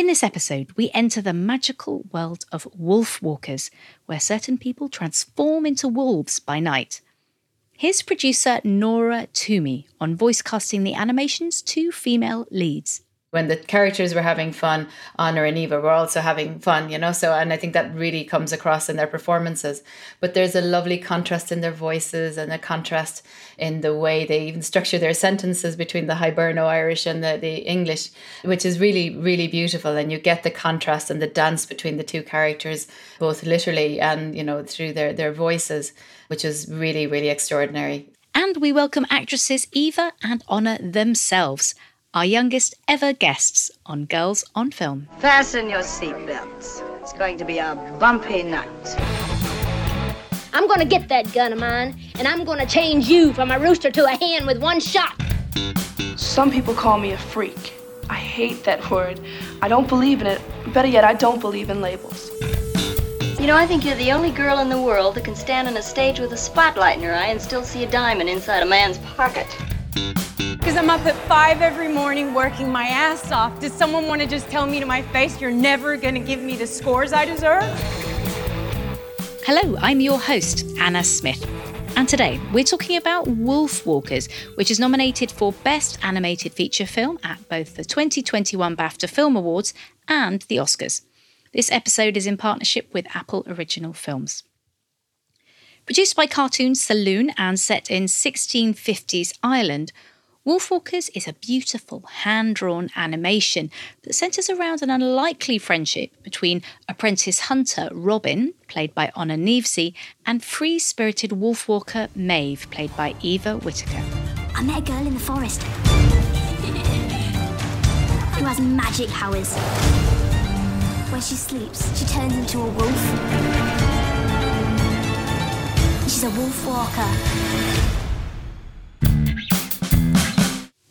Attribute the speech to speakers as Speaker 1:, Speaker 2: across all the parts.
Speaker 1: In this episode, we enter the magical world of wolf walkers, where certain people transform into wolves by night. Here's producer Nora Twomey on voice casting the animation's two female leads
Speaker 2: when the characters were having fun, Honor and Eva were also having fun, you know. So, and I think that really comes across in their performances. But there's a lovely contrast in their voices and a contrast in the way they even structure their sentences between the Hiberno Irish and the, the English, which is really, really beautiful. And you get the contrast and the dance between the two characters, both literally and, you know, through their, their voices, which is really, really extraordinary.
Speaker 1: And we welcome actresses Eva and Honor themselves our youngest ever guests on Girls on Film.
Speaker 3: Fasten your seatbelts. It's going to be a bumpy night.
Speaker 4: I'm gonna get that gun of mine, and I'm gonna change you from a rooster to a hen with one shot.
Speaker 5: Some people call me a freak. I hate that word. I don't believe in it. Better yet, I don't believe in labels.
Speaker 6: You know, I think you're the only girl in the world that can stand on a stage with a spotlight in her eye and still see a diamond inside a man's pocket.
Speaker 7: Because I'm up at five every morning working my ass off. Does someone want to just tell me to my face, you're never going to give me the scores I deserve?
Speaker 1: Hello, I'm your host, Anna Smith. And today we're talking about Wolf Walkers, which is nominated for Best Animated Feature Film at both the 2021 BAFTA Film Awards and the Oscars. This episode is in partnership with Apple Original Films. Produced by Cartoon Saloon and set in 1650s Ireland, Wolfwalkers is a beautiful hand drawn animation that centres around an unlikely friendship between apprentice hunter Robin, played by Honor Kneafsey, and free spirited wolfwalker Maeve, played by Eva Whittaker.
Speaker 8: I met a girl in the forest who has magic powers. When she sleeps, she turns into a wolf. She's a wolf walker.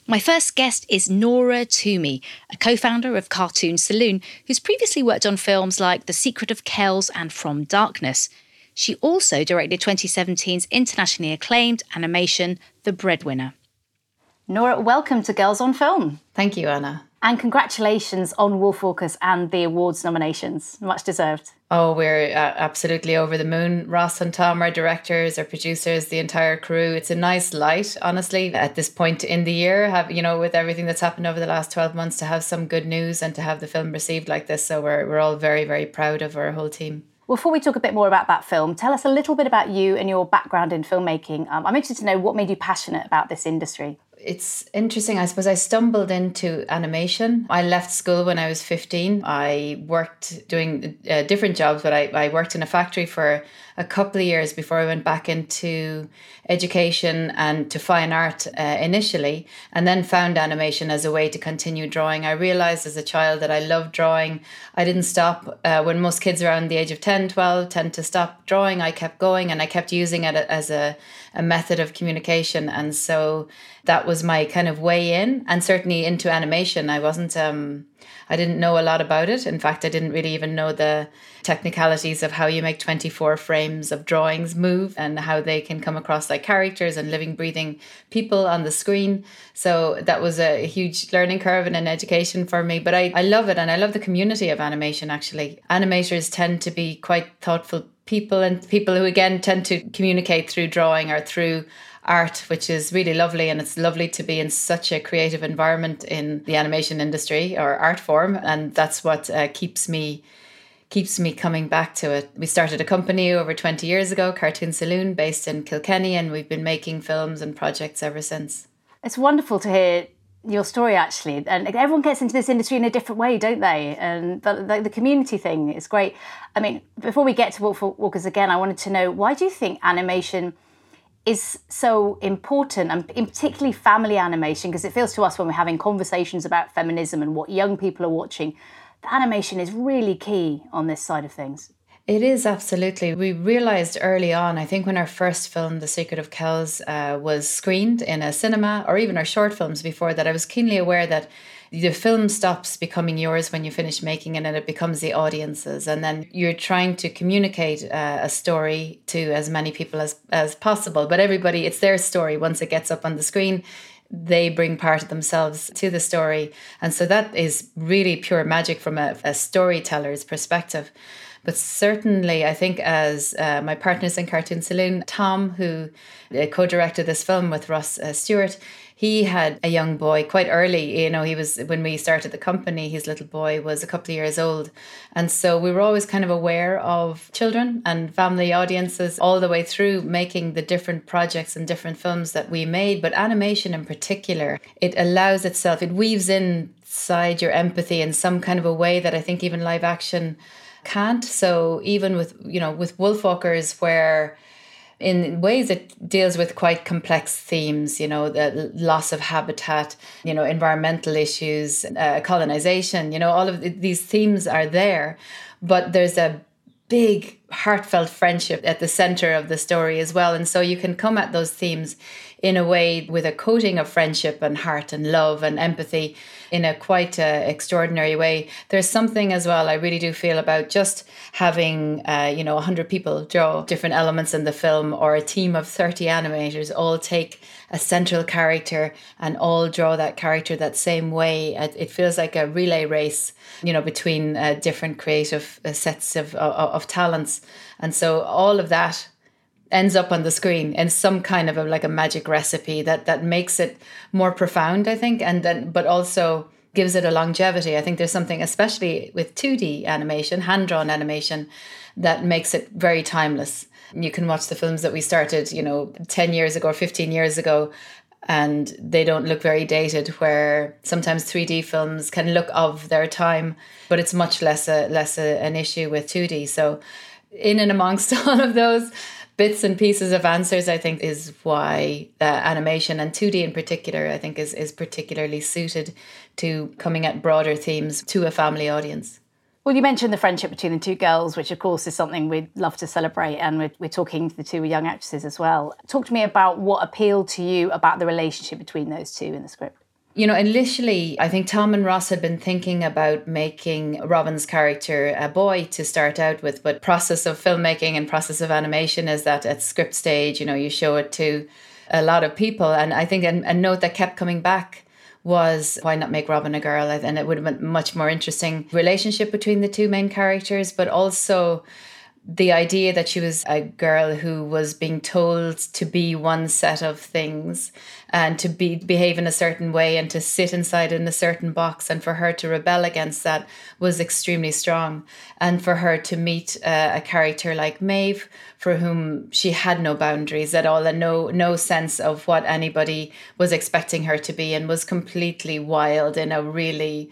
Speaker 1: My first guest is Nora Twomey, a co founder of Cartoon Saloon, who's previously worked on films like The Secret of Kells and From Darkness. She also directed 2017's internationally acclaimed animation, The Breadwinner. Nora, welcome to Girls on Film.
Speaker 2: Thank you, Anna.
Speaker 1: And congratulations on Wolfwalkers and the awards nominations. Much deserved.
Speaker 2: Oh, we're uh, absolutely over the moon. Ross and Tom, our directors, our producers, the entire crew. It's a nice light, honestly, at this point in the year. Have you know, with everything that's happened over the last twelve months, to have some good news and to have the film received like this. So we're we're all very very proud of our whole team.
Speaker 1: Before we talk a bit more about that film, tell us a little bit about you and your background in filmmaking. Um, I'm interested to know what made you passionate about this industry
Speaker 2: it's interesting. I suppose I stumbled into animation. I left school when I was 15. I worked doing uh, different jobs, but I, I worked in a factory for a couple of years before I went back into education and to fine art uh, initially, and then found animation as a way to continue drawing. I realized as a child that I loved drawing. I didn't stop. Uh, when most kids around the age of 10, 12 tend to stop drawing, I kept going and I kept using it as a, a method of communication. And so that was my kind of way in, and certainly into animation. I wasn't. Um, I didn't know a lot about it. In fact, I didn't really even know the technicalities of how you make 24 frames of drawings move and how they can come across like characters and living, breathing people on the screen. So that was a huge learning curve and an education for me. But I, I love it and I love the community of animation actually. Animators tend to be quite thoughtful people and people who again tend to communicate through drawing or through art, which is really lovely. And it's lovely to be in such a creative environment in the animation industry or art form. And that's what uh, keeps me keeps me coming back to it. We started a company over 20 years ago, Cartoon Saloon, based in Kilkenny, and we've been making films and projects ever since.
Speaker 1: It's wonderful to hear your story actually and everyone gets into this industry in a different way don't they and the, the, the, community thing is great i mean before we get to wolf walkers again i wanted to know why do you think animation is so important, and in particularly family animation, because it feels to us when we're having conversations about feminism and what young people are watching, the animation is really key on this side of things.
Speaker 2: It is absolutely. We realized early on, I think when our first film, The Secret of Kells, uh, was screened in a cinema, or even our short films before that, I was keenly aware that the film stops becoming yours when you finish making it and it becomes the audience's and then you're trying to communicate uh, a story to as many people as as possible but everybody it's their story once it gets up on the screen they bring part of themselves to the story. And so that is really pure magic from a, a storyteller's perspective. But certainly, I think as uh, my partners in Cartoon Saloon, Tom, who uh, co directed this film with Ross uh, Stewart, he had a young boy quite early. You know, he was, when we started the company, his little boy was a couple of years old. And so we were always kind of aware of children and family audiences all the way through making the different projects and different films that we made. But animation in particular, it allows itself, it weaves inside your empathy in some kind of a way that I think even live action can't. So even with, you know, with Wolfwalkers, where in ways it deals with quite complex themes, you know, the loss of habitat, you know, environmental issues, uh, colonization, you know, all of these themes are there. But there's a big heartfelt friendship at the center of the story as well. And so you can come at those themes in a way with a coating of friendship and heart and love and empathy in a quite uh, extraordinary way. There's something as well I really do feel about just having uh, you know 100 people draw different elements in the film or a team of 30 animators all take a central character and all draw that character that same way. It feels like a relay race, you know, between uh, different creative uh, sets of, of, of talents. And so all of that ends up on the screen in some kind of a, like a magic recipe that that makes it more profound i think and then but also gives it a longevity. I think there's something especially with 2d animation hand drawn animation that makes it very timeless. You can watch the films that we started you know 10 years ago or 15 years ago and they don't look very dated where sometimes 3d films can look of their time but it's much less a less a, an issue with 2d so in and amongst all of those bits and pieces of answers i think is why uh, animation and 2d in particular i think is, is particularly suited to coming at broader themes to a family audience
Speaker 1: well, you mentioned the friendship between the two girls, which of course is something we'd love to celebrate, and we're, we're, talking to the two young actresses as well. Talk to me about what appealed to you about the relationship between those two in the script.
Speaker 2: You know, initially, I think Tom and Ross had been thinking about making Robin's character a boy to start out with, but process of filmmaking and process of animation is that at script stage, you know, you show it to a lot of people. And I think a, a note that kept coming back was why not make Robin a girl? And it would have been much more interesting relationship between the two main characters, but also the idea that she was a girl who was being told to be one set of things and to be behave in a certain way and to sit inside in a certain box and for her to rebel against that was extremely strong. And for her to meet uh, a character like Maeve for whom she had no boundaries at all and no no sense of what anybody was expecting her to be and was completely wild in a really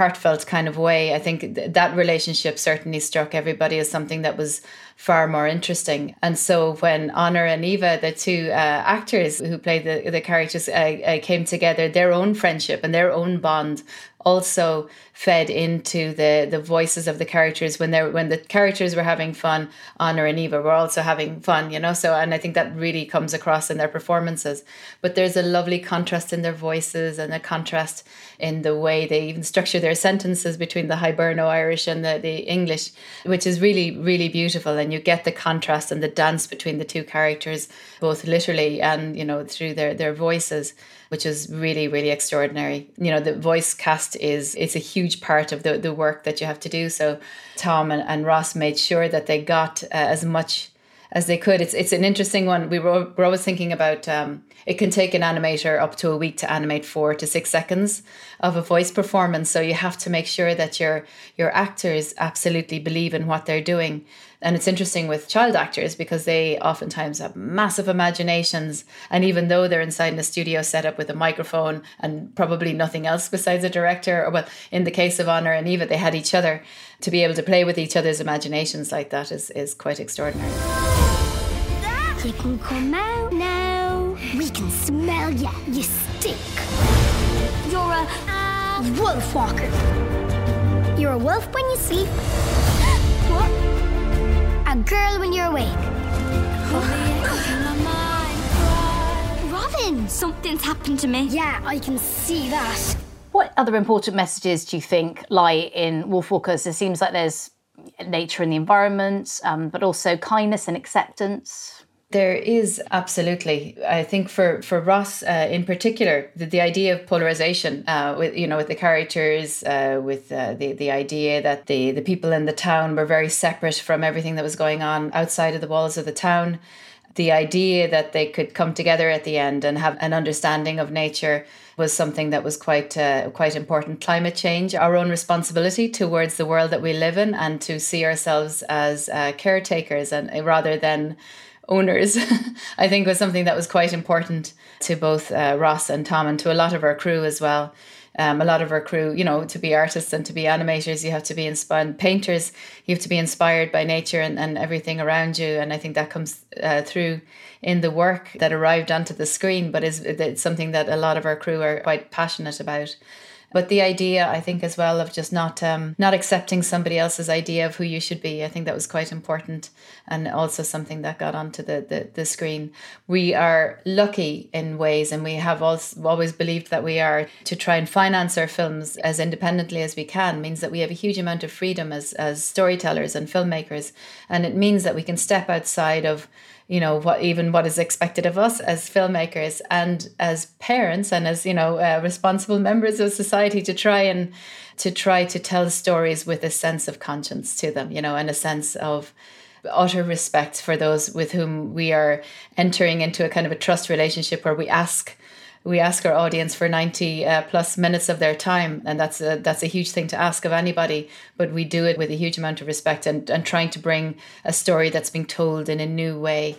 Speaker 2: heartfelt kind of way. I think th- that relationship certainly struck everybody as something that was far more interesting. And so when Honor and Eva, the two uh, actors who played the, the characters, uh, uh, came together, their own friendship and their own bond also fed into the the voices of the characters when they're when the characters were having fun honor and eva were also having fun you know? So and i think that really comes across in their performances. But there's a lovely contrast in their voices and a contrast in the way they even structure their sentences between the hiberno irish and the, the english which is really really beautiful. And you get the contrast and the dance between the two characters both literally and you know through their their voices which is really really extraordinary. You know the voice cast is it's a huge part of the, the work that you have to do. So tom and, and ross made sure that they got uh, as much as they could. It's it's an interesting one. We were, we're always thinking about um, it can take an animator up to a week to animate four to six seconds of a voice performance. So you have to make sure that your your actors absolutely believe in what they're doing. And it's interesting with child actors because they oftentimes have massive imaginations. And even though they're inside in a studio set up with a microphone and probably nothing else besides a director, or well, in the case of Honor and Eva, they had each other. To be able to play with each other's imaginations like that is, is quite extraordinary.
Speaker 8: You can come out now. We can smell ya. You stink. You're a uh, wolf walker. You're a wolf when you sleep. what? A girl when you're awake. Robin, something's happened to me. Yeah, I can see that.
Speaker 1: What other important messages do you think lie in Wolfwalkers? It seems like there's nature and the environment, um, but also kindness and acceptance.
Speaker 2: There is absolutely. I think for for Ross uh, in particular, the, the idea of polarization uh, with you know with the characters, uh, with uh, the the idea that the the people in the town were very separate from everything that was going on outside of the walls of the town. The idea that they could come together at the end and have an understanding of nature was something that was quite uh, quite important. Climate change, our own responsibility towards the world that we live in, and to see ourselves as uh, caretakers and rather than owners, I think was something that was quite important to both uh, Ross and Tom and to a lot of our crew as well. Um, a lot of our crew, you know, to be artists and to be animators, you have to be inspired. Painters, you have to be inspired by nature and, and everything around you. And I think that comes uh, through in the work that arrived onto the screen, but is it's something that a lot of our crew are quite passionate about. But the idea, I think, as well of just not um, not accepting somebody else's idea of who you should be, I think that was quite important, and also something that got onto the the, the screen. We are lucky in ways, and we have also always believed that we are to try and finance our films as independently as we can. Means that we have a huge amount of freedom as as storytellers and filmmakers, and it means that we can step outside of you know what even what is expected of us as filmmakers and as parents and as you know uh, responsible members of society to try and to try to tell stories with a sense of conscience to them you know and a sense of utter respect for those with whom we are entering into a kind of a trust relationship where we ask we ask our audience for 90 uh, plus minutes of their time and that's a that's a huge thing to ask of anybody but we do it with a huge amount of respect and, and trying to bring a story that's being told in a new way.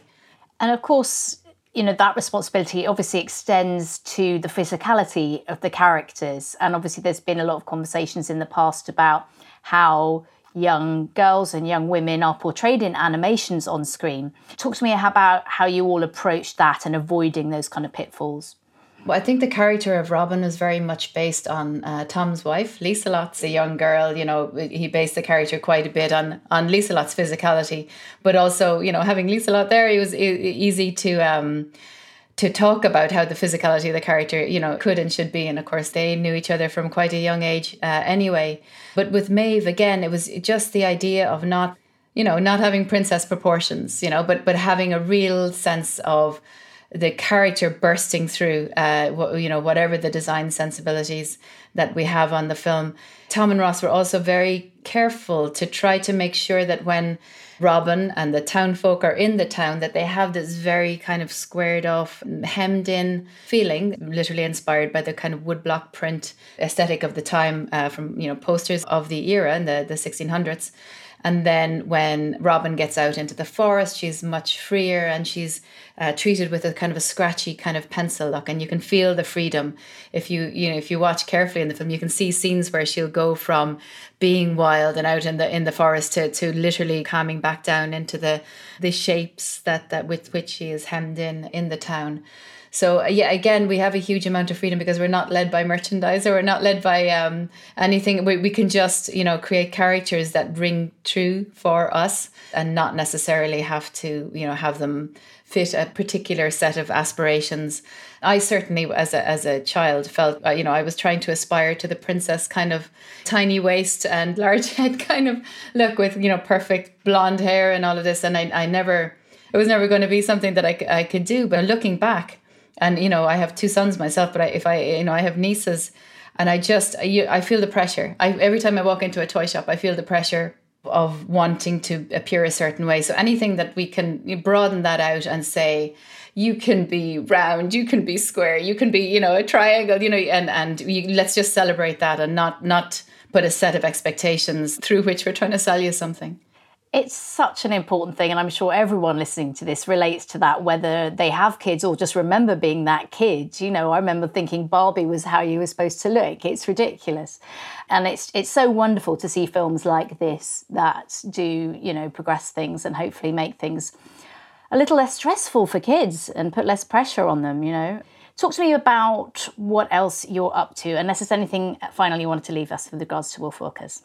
Speaker 1: And of course you know that responsibility obviously extends to the physicality of the characters. And obviously there's been a lot of conversations in the past about how young girls and young women are portrayed in animations on screen. Talk to me about how you all approach that and avoiding those kind of pitfalls
Speaker 2: well, I think the character of Robin is very much based on uh, Tom's wife, Lieselot's a young girl. You know, he based the character quite a bit on on Lieselot's physicality, but also, you know, having Lieselot there, it was e- easy to um, to talk about how the physicality of the character, you know, could and should be. And of course, they knew each other from quite a young age uh, anyway. But with Maeve, again, it was just the idea of not, you know, not having princess proportions, you know, but but having a real sense of the character bursting through, uh, you know, whatever the design sensibilities that we have on the film. Tom and Ross were also very careful to try to make sure that when Robin and the town folk are in the town, that they have this very kind of squared off, hemmed in feeling, literally inspired by the kind of woodblock print aesthetic of the time uh, from, you know, posters of the era in the, the 1600s. And then when Robin gets out into the forest, she's much freer and she's uh, treated with a kind of a scratchy kind of pencil look, and you can feel the freedom. If you you know if you watch carefully in the film, you can see scenes where she'll go from being wild and out in the in the forest to to literally calming back down into the the shapes that that with which she is hemmed in in the town. So uh, yeah, again, we have a huge amount of freedom because we're not led by merchandise or we're not led by um, anything. We, we can just you know create characters that ring true for us and not necessarily have to you know have them fit a particular set of aspirations. I certainly, as a as a child, felt uh, you know I was trying to aspire to the princess kind of tiny waist and large head kind of look with you know perfect blonde hair and all of this, and I I never it was never going to be something that I I could do. But looking back, and you know I have two sons myself, but I, if I you know I have nieces. And I just, I, I feel the pressure. I, every time I walk into a toy shop, I feel the pressure of wanting to appear a certain way. So anything that we can broaden that out and say, you can be round, you can be square, you can be, you know, a triangle, you know, and and you, let's just celebrate that and not not put a set of expectations through which we're trying to sell you something.
Speaker 1: It's such an important thing, and I'm sure everyone listening to this relates to that, whether they have kids or just remember being that kid. You know, I remember thinking Barbie was how you were supposed to look. It's ridiculous. And it's it's so wonderful to see films like this that do, you know, progress things and hopefully make things a little less stressful for kids and put less pressure on them, you know. Talk to me about what else you're up to, unless there's anything finally you wanted to leave us with regards to Wolfwalkers.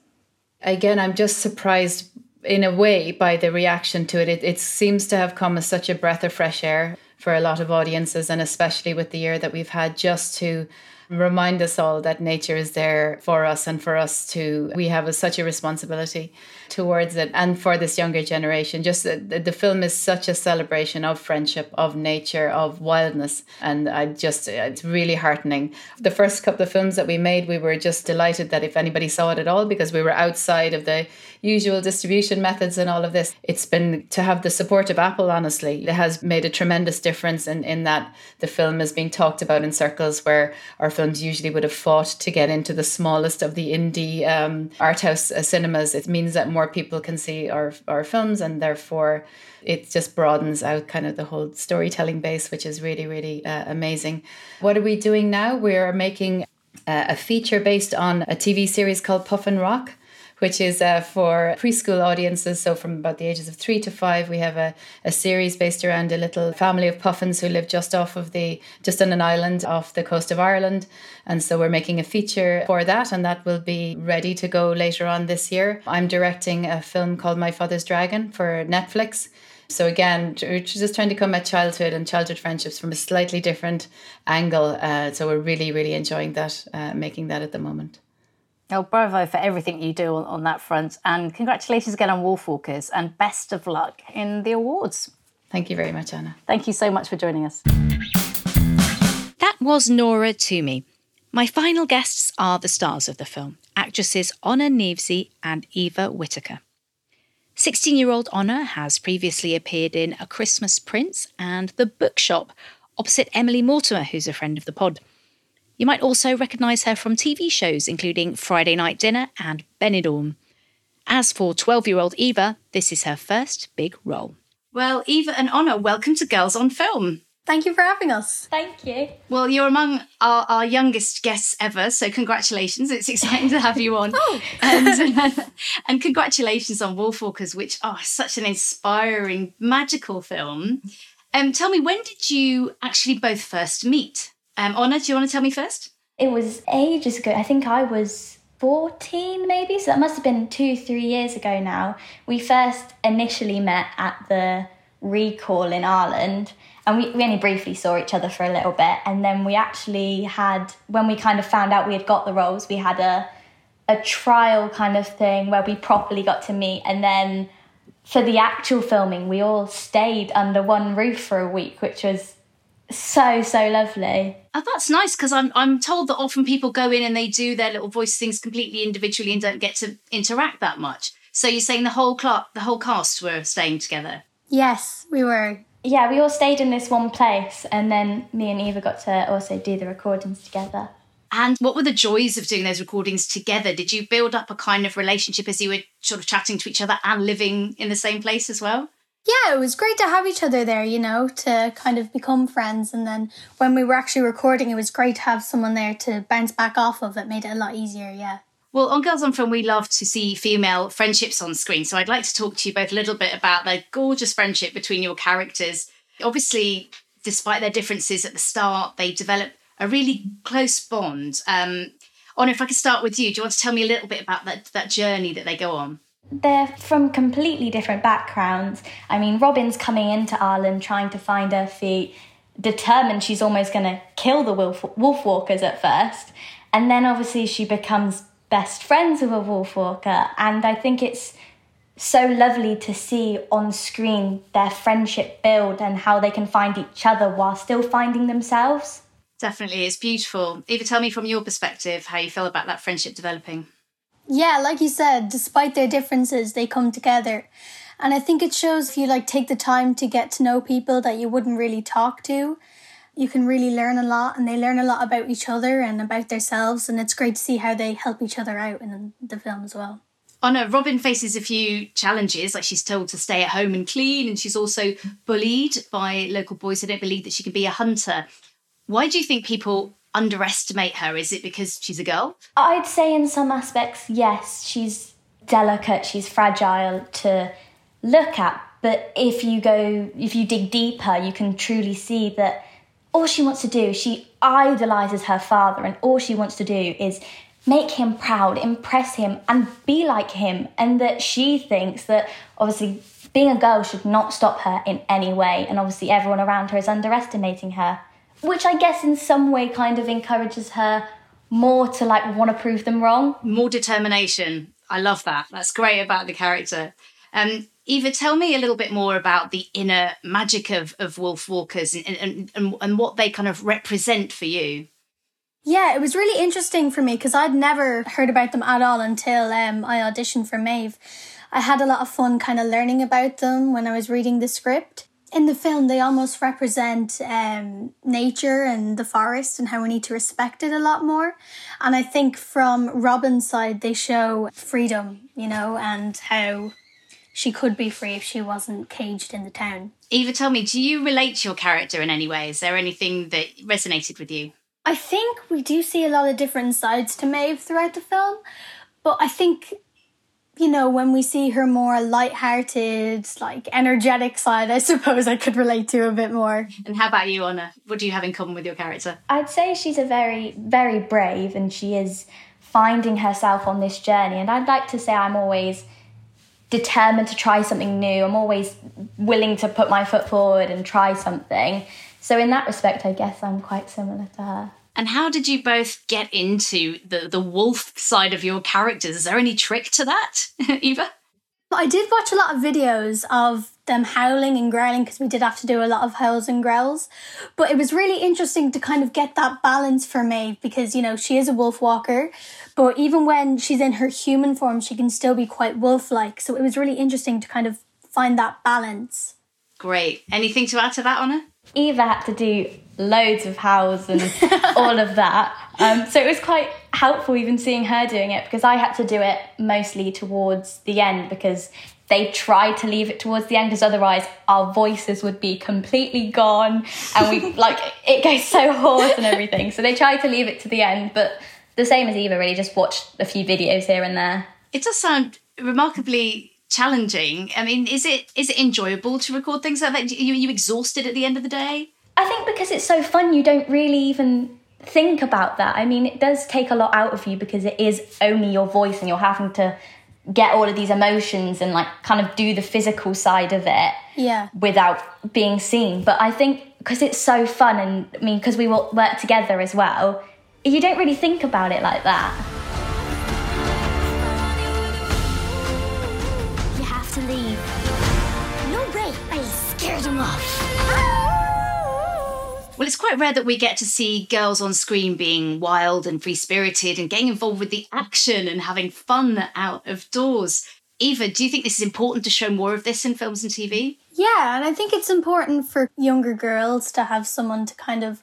Speaker 2: Again, I'm just surprised in a way by the reaction to it. it. It seems to have come as such a breath of fresh air for a lot of audiences, and especially with the year that we've had, just to remind us all that nature is there for us and for us to, we have a, such a responsibility towards it and for this younger generation. Just the, the film is such a celebration of friendship, of nature, of wildness. And I just, it's really heartening. The first couple of films that we made, we were just delighted that if anybody saw it at all, because we were outside of the usual distribution methods and all of this, it's been to have the support of Apple, honestly, it has made a tremendous difference in, in that the film is being talked about in circles where our films usually would have fought to get into the smallest of the indie um, art house uh, cinemas. It means that more people can see our, our films and therefore it just broadens out kind of the whole storytelling base, which is really, really uh, amazing. What are we doing now? We're making uh, a feature based on a TV series called Puffin Rock which is uh, for preschool audiences. So, from about the ages of three to five, we have a, a series based around a little family of puffins who live just off of the, just on an island off the coast of Ireland. And so, we're making a feature for that, and that will be ready to go later on this year. I'm directing a film called My Father's Dragon for Netflix. So again, just trying to come at childhood and childhood friendships from a slightly different angle. Uh, so we're really, really enjoying that, uh, making that at the moment.
Speaker 1: Oh, bravo for everything you do on, on that front. And congratulations again on Wolfwalkers and best of luck in the awards.
Speaker 2: Thank you very much, Anna.
Speaker 1: Thank you so much for joining us. That was Nora Twomey. My final guests are the stars of the film actresses Honor Kneafsey and Eva Whittaker. 16 year old Honor has previously appeared in A Christmas Prince and The Bookshop opposite Emily Mortimer, who's a friend of the pod. You might also recognise her from TV shows including Friday Night Dinner and Benidorm. As for 12 year old Eva, this is her first big role. Well, Eva and Honor, welcome to Girls on Film.
Speaker 9: Thank you for having us.
Speaker 6: Thank you.
Speaker 1: Well, you're among our, our youngest guests ever, so congratulations. It's exciting to have you on.
Speaker 9: oh.
Speaker 1: and, and congratulations on Wolfwalkers, which are oh, such an inspiring, magical film. Um, tell me, when did you actually both first meet? Um, Honor, do you want to tell me first?
Speaker 10: It was ages ago. I think I was 14 maybe, so that must have been two, three years ago now. We first initially met at the recall in Ireland and we, we only briefly saw each other for a little bit and then we actually had when we kind of found out we had got the roles we had a a trial kind of thing where we properly got to meet and then for the actual filming we all stayed under one roof for a week which was so so lovely.
Speaker 1: Oh that's nice because i'm i'm told that often people go in and they do their little voice things completely individually and don't get to interact that much. So you're saying the whole cl- the whole cast were staying together?
Speaker 9: Yes we were.
Speaker 10: Yeah we all stayed in this one place and then me and eva got to also do the recordings together.
Speaker 1: And what were the joys of doing those recordings together? Did you build up a kind of relationship as you were sort of chatting to each other and living in the same place as well
Speaker 9: yeah, it was great to have each other there, you know, to kind of become friends. And then when we were actually recording, it was great to have someone there to bounce back off of. It made it a lot easier, yeah.
Speaker 1: Well, on Girls on Film, we love to see female friendships on screen. So I'd like to talk to you both a little bit about the gorgeous friendship between your characters. Obviously, despite their differences at the start, they develop a really close bond. Um, Honor, if I could start with you, do you want to tell me a little bit about that, that journey that they go on?
Speaker 10: They're from completely different backgrounds. I mean, Robin's coming into Ireland trying to find her feet, determined she's almost going to kill the wolf, wolf walkers at first. And then obviously she becomes best friends with a wolf walker. And I think it's so lovely to see on screen their friendship build and how they can find each other while still finding themselves.
Speaker 1: Definitely, it's beautiful. Eva, tell me from your perspective how you feel about that friendship developing.
Speaker 9: Yeah, like you said, despite their differences, they come together. And I think it shows if you like take the time to get to know people that you wouldn't really talk to, you can really learn a lot and they learn a lot about each other and about themselves and it's great to see how they help each other out in the film as well.
Speaker 1: Oh, Honor, Robin faces a few challenges, like she's told to stay at home and clean, and she's also bullied by local boys who don't believe that she can be a hunter. Why do you think people underestimate her? Is it because she's a girl?
Speaker 10: I'd say in some aspects, yes. She's delicate, she's fragile to look at. But if you go, if you dig deeper, you can truly see that all she wants to do, she idolizes her father, and all she wants to do is make him proud, impress him, and be like him. And that she thinks that obviously being a girl should not stop her in any way. And obviously, everyone around her is underestimating her which I guess in some way kind of encourages her more to like want to prove them wrong.
Speaker 1: More determination. I love that. That's great about the character. Um, Eva, tell me a little bit more about the inner magic of, of wolf walkers and, and, and, and what they kind of represent for you.
Speaker 9: Yeah, it was really interesting for me because I'd never heard about them at all until um, I auditioned for Maeve. I had a lot of fun kind of learning about them when I was reading the script. In the film, they almost represent um, nature and the forest and how we need to respect it a lot more. And I think from Robin's side, they show freedom, you know, and how she could be free if she wasn't caged in the town.
Speaker 1: Eva, tell me, do you relate to your character in any way? Is there anything that resonated with you?
Speaker 9: I think we do see a lot of different sides to Maeve throughout the film, but I think you know, when we see her more light-hearted, like energetic side, I suppose I could relate to a bit more.
Speaker 1: And how about you, Honor? What do you have in common with your character?
Speaker 10: I'd say she's a very, very brave and she is finding herself on this journey. And I'd like to say I'm always determined to try something new. I'm always willing to put my foot forward and try something. So, in that respect, I guess I'm quite similar to her.
Speaker 1: And how did you both get into the, the wolf side of your characters? Is there any trick to that, Eva?
Speaker 9: I did watch a lot of videos of them howling and growling because we did have to do a lot of howls and growls. But it was really interesting to kind of get that balance for Maeve because, you know, she is a wolf walker, but even when she's in her human form, she can still be quite wolf like. So it was really interesting to kind of find that balance.
Speaker 1: Great. Anything to add to that, Honor?
Speaker 10: Eva had to do loads of howls and all of that. Um, so it was quite helpful even seeing her doing it because I had to do it mostly towards the end because they tried to leave it towards the end because otherwise our voices would be completely gone and we like it goes so hoarse and everything. So they tried to leave it to the end, but the same as Eva really just watched a few videos here and there.
Speaker 1: It does sound remarkably challenging. I mean, is it is it enjoyable to record things like that? Are you, are you exhausted at the end of the day?
Speaker 10: I think because it's so fun, you don't really even think about that. I mean, it does take a lot out of you because it is only your voice and you're having to get all of these emotions and like kind of do the physical side of it
Speaker 9: yeah
Speaker 10: without being seen but i think because it's so fun and i mean because we work together as well you don't really think about it like that
Speaker 8: You have to leave. No way, I scared him off.
Speaker 1: Well, it's quite rare that we get to see girls on screen being wild and free spirited and getting involved with the action and having fun out of doors. Eva, do you think this is important to show more of this in films and TV?
Speaker 9: Yeah, and I think it's important for younger girls to have someone to kind of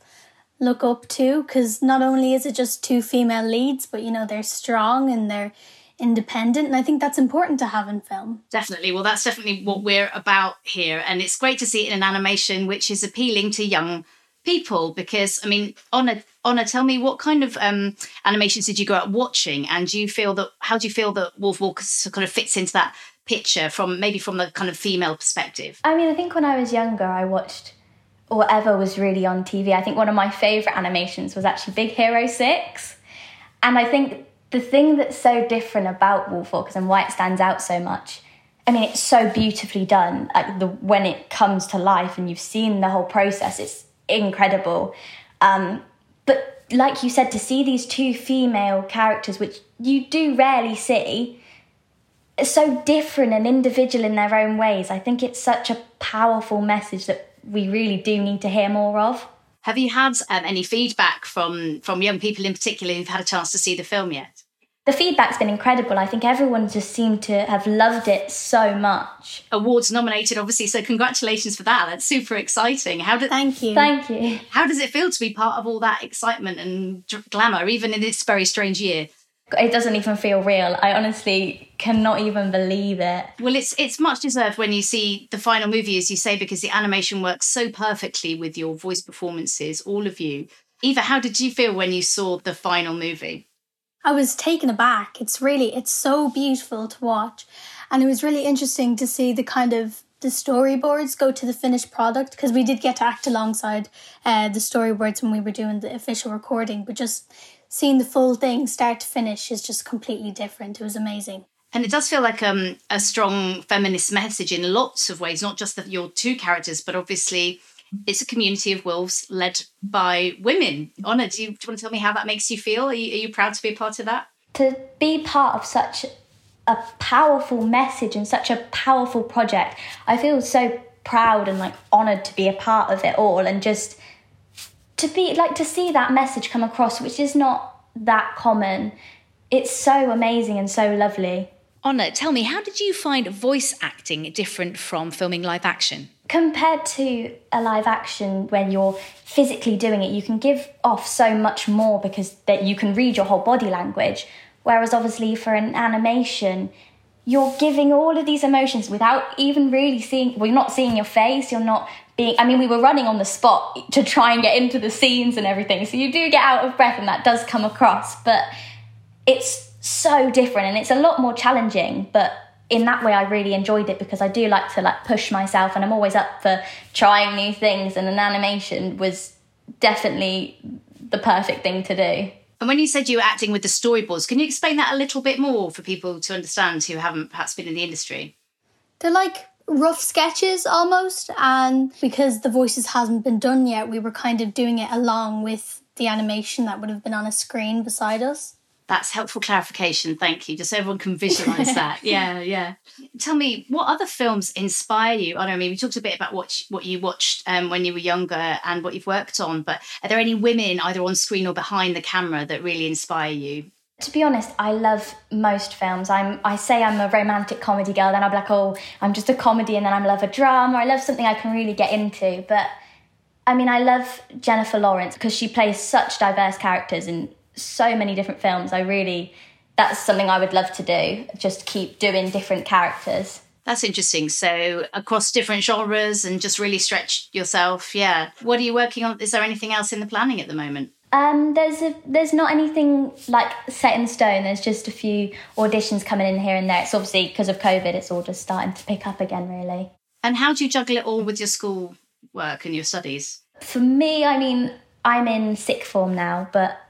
Speaker 9: look up to because not only is it just two female leads, but you know, they're strong and they're independent. And I think that's important to have in film.
Speaker 1: Definitely. Well, that's definitely what we're about here. And it's great to see it in an animation which is appealing to young people because I mean, Honor, Honor, tell me what kind of um, animations did you grow up watching, and do you feel that how do you feel that Wolf Walkers kind of fits into that picture from maybe from the kind of female perspective?
Speaker 10: I mean, I think when I was younger, I watched whatever was really on TV. I think one of my favorite animations was actually Big Hero Six, and I think the thing that's so different about Wolf Walkers and why it stands out so much. I mean, it's so beautifully done. Like the when it comes to life, and you've seen the whole process. It's incredible. Um, but like you said, to see these two female characters, which you do rarely see, so different and individual in their own ways, I think it's such a powerful message that we really do need to hear more of.
Speaker 1: Have you had um, any feedback from from young people in particular who've had a chance to see the film yet?
Speaker 10: The feedback's been incredible. I think everyone just seemed to have loved it so much.
Speaker 1: Awards nominated, obviously, so congratulations for that. That's super exciting. How did
Speaker 9: Thank you.
Speaker 10: Thank you.
Speaker 1: How does it feel to be part of all that excitement and dr- glamour, even in this very strange year?
Speaker 10: It doesn't even feel real. I honestly cannot even believe it.
Speaker 1: Well, it's it's much deserved when you see the final movie, as you say, because the animation works so perfectly with your voice performances, all of you. Eva, how did you feel when you saw the final movie?
Speaker 9: I was taken aback. It's really, it's so beautiful to watch. And it was really interesting to see the kind of the storyboards go to the finished product because we did get to act alongside uh, the storyboards when we were doing the official recording, but just seeing the full thing start to finish is just completely different. It was amazing.
Speaker 1: And it does feel like um, a strong feminist message in lots of ways, not just the, your two characters, but obviously It's a community of wolves led by women. Honor, do you, do you want to tell me how that makes you feel? Are you, are you proud to be a part of that?
Speaker 10: To be part of such a powerful message and such a powerful project, I feel so proud and like honored to be a part of it all and just to be like to see that message come across, which is not that common. It's so amazing and so lovely.
Speaker 1: Honor, tell me, how did you find voice acting different from filming live action?
Speaker 10: Compared to a live action when you're physically doing it, you can give off so much more because that you can read your whole body language. Whereas obviously for an animation, you're giving all of these emotions without even really seeing well, you're not seeing your face, you're not being I mean, we were running on the spot to try and get into the scenes and everything. So you do get out of breath and that does come across, but it's so different and it's a lot more challenging, but in that way I really enjoyed it because I do like to like push myself and I'm always up for trying new things and an animation was definitely the perfect thing to do.
Speaker 1: And when you said you were acting with the storyboards, can you explain that a little bit more for people to understand who haven't perhaps been in the industry?
Speaker 9: They're like rough sketches almost, and because the voices hasn't been done yet, we were kind of doing it along with the animation that would have been on a screen beside us.
Speaker 1: That's helpful clarification. Thank you. Just so everyone can visualize that. Yeah, yeah. Tell me, what other films inspire you? I don't know. I mean, we talked a bit about what what you watched um, when you were younger and what you've worked on, but are there any women either on screen or behind the camera that really inspire you?
Speaker 10: To be honest, I love most films. I'm I say I'm a romantic comedy girl, then I'm like, oh, I'm just a comedy, and then I love a drama. I love something I can really get into. But I mean, I love Jennifer Lawrence because she plays such diverse characters and so many different films. I really, that's something I would love to do, just keep doing different characters.
Speaker 1: That's interesting. So across different genres and just really stretch yourself. Yeah. What are you working on? Is there anything else in the planning at the moment?
Speaker 10: Um, there's a, there's not anything like set in stone. There's just a few auditions coming in here and there. It's obviously because of COVID, it's all just starting to pick up again, really.
Speaker 1: And how do you juggle it all with your school work and your studies?
Speaker 10: For me, I mean, I'm in sick form now, but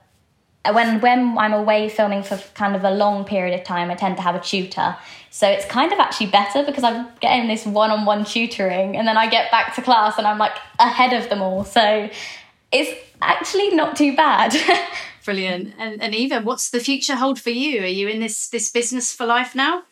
Speaker 10: when when I'm away filming for kind of a long period of time, I tend to have a tutor. So it's kind of actually better because I'm getting this one-on-one tutoring, and then I get back to class and I'm like ahead of them all. So it's actually not too bad.
Speaker 1: Brilliant. And, and Eva, what's the future hold for you? Are you in this this business for life now?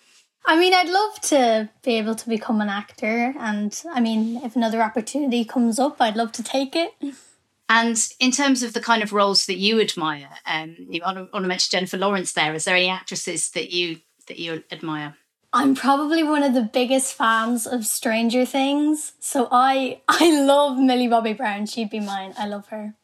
Speaker 9: I mean, I'd love to be able to become an actor, and I mean, if another opportunity comes up, I'd love to take it.
Speaker 1: And in terms of the kind of roles that you admire, um, you want to, want to mention Jennifer Lawrence there. Is there any actresses that you that you admire?
Speaker 9: I'm probably one of the biggest fans of Stranger Things, so I I love Millie Bobby Brown. She'd be mine. I love her.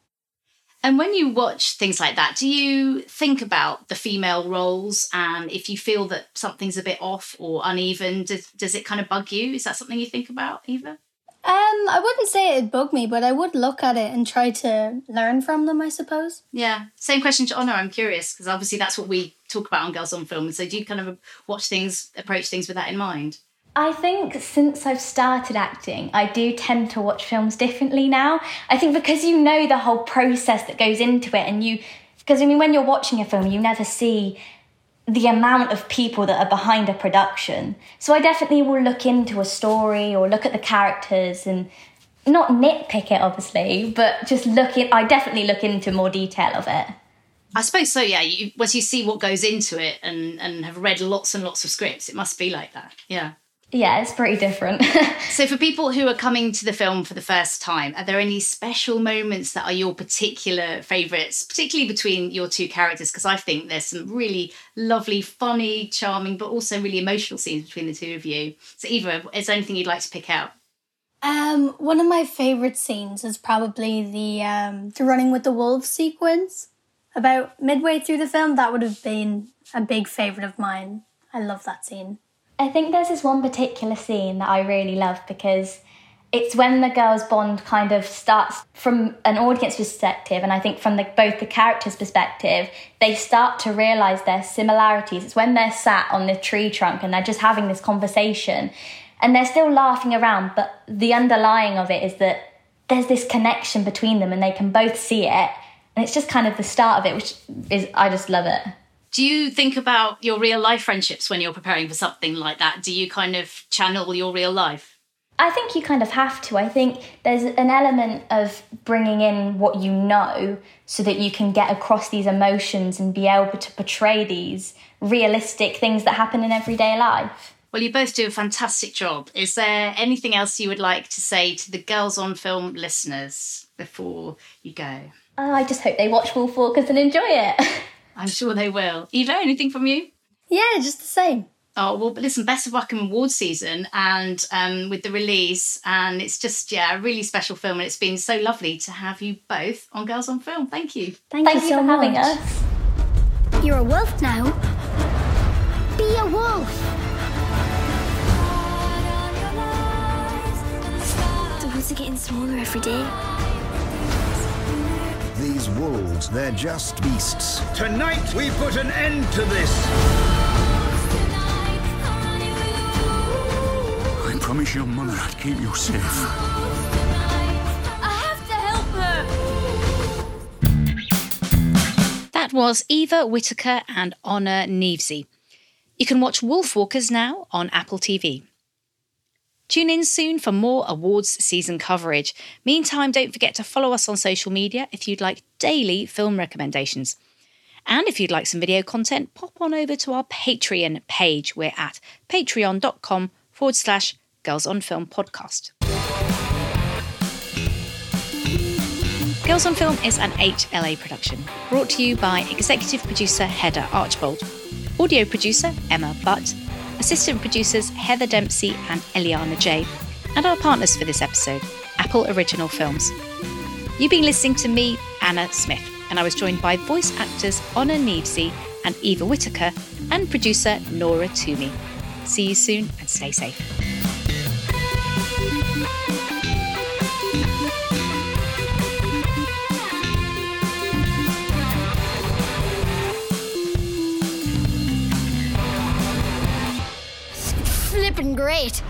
Speaker 1: And when you watch things like that, do you think about the female roles and if you feel that something's a bit off or uneven, does, does it kind of bug you? Is that something you think about, Eva?
Speaker 9: Um, I wouldn't say it'd bug me, but I would look at it and try to learn from them, I suppose.
Speaker 1: Yeah. Same question to Honor. I'm curious because obviously that's what we talk about on Girls on Film. So do you kind of watch things, approach things with that in mind?
Speaker 10: I think since I've started acting, I do tend to watch films differently now. I think because you know the whole process that goes into it, and you, because I mean, when you're watching a film, you never see the amount of people that are behind a production. So I definitely will look into a story or look at the characters and not nitpick it, obviously, but just look in. I definitely look into more detail of it.
Speaker 1: I suppose so. Yeah, you, once you see what goes into it and and have read lots and lots of scripts, it must be like that. Yeah.
Speaker 10: Yeah, it's pretty different.
Speaker 1: so, for people who are coming to the film for the first time, are there any special moments that are your particular favourites, particularly between your two characters? Because I think there's some really lovely, funny, charming, but also really emotional scenes between the two of you. So, Eva, is there anything you'd like to pick out?
Speaker 9: Um, one of my favourite scenes is probably the um, the running with the wolves sequence. About midway through the film, that would have been a big favourite of mine. I love that scene.
Speaker 10: I think there's this one particular scene that I really love because it's when the girls' bond kind of starts from an audience perspective, and I think from the, both the characters' perspective, they start to realize their similarities. It's when they're sat on the tree trunk and they're just having this conversation, and they're still laughing around, but the underlying of it is that there's this connection between them, and they can both see it, and it's just kind of the start of it, which is I just love it.
Speaker 1: Do you think about your real life friendships when you're preparing for something like that? Do you kind of channel your real life?
Speaker 10: I think you kind of have to. I think there's an element of bringing in what you know so that you can get across these emotions and be able to portray these realistic things that happen in everyday life.
Speaker 1: Well, you both do a fantastic job. Is there anything else you would like to say to the Girls on Film listeners before you go?
Speaker 10: Oh, I just hope they watch Wolfwalkers and enjoy it.
Speaker 1: I'm sure they will. Eva, anything from you?
Speaker 9: Yeah, just the same.
Speaker 1: Oh well, listen, best of luck in award season and um, with the release, and it's just yeah, a really special film, and it's been so lovely to have you both on Girls on Film. Thank you.
Speaker 9: Thank,
Speaker 10: Thank
Speaker 9: you
Speaker 10: you
Speaker 9: so
Speaker 10: for having us.
Speaker 8: You're a wolf now. Be a wolf. The woods are getting smaller every day.
Speaker 11: These wolves, they're just beasts.
Speaker 12: Tonight we put an end to this.
Speaker 13: I promise your mother I'd keep you safe.
Speaker 8: I have to help her.
Speaker 1: That was Eva Whitaker and Honor Kneafsey. You can watch Wolfwalkers now on Apple TV. Tune in soon for more awards season coverage. Meantime, don't forget to follow us on social media if you'd like daily film recommendations. And if you'd like some video content, pop on over to our Patreon page. We're at patreon.com forward slash Girls on Film podcast. Girls on Film is an HLA production, brought to you by executive producer Heather Archbold, audio producer Emma Butt, assistant producers Heather Dempsey and Eliana J, and our partners for this episode, Apple Original Films. You've been listening to me, Anna Smith, and I was joined by voice actors Honor Kneafsey and Eva Whitaker, and producer Nora Twomey. See you soon and stay safe.
Speaker 8: flippin' great.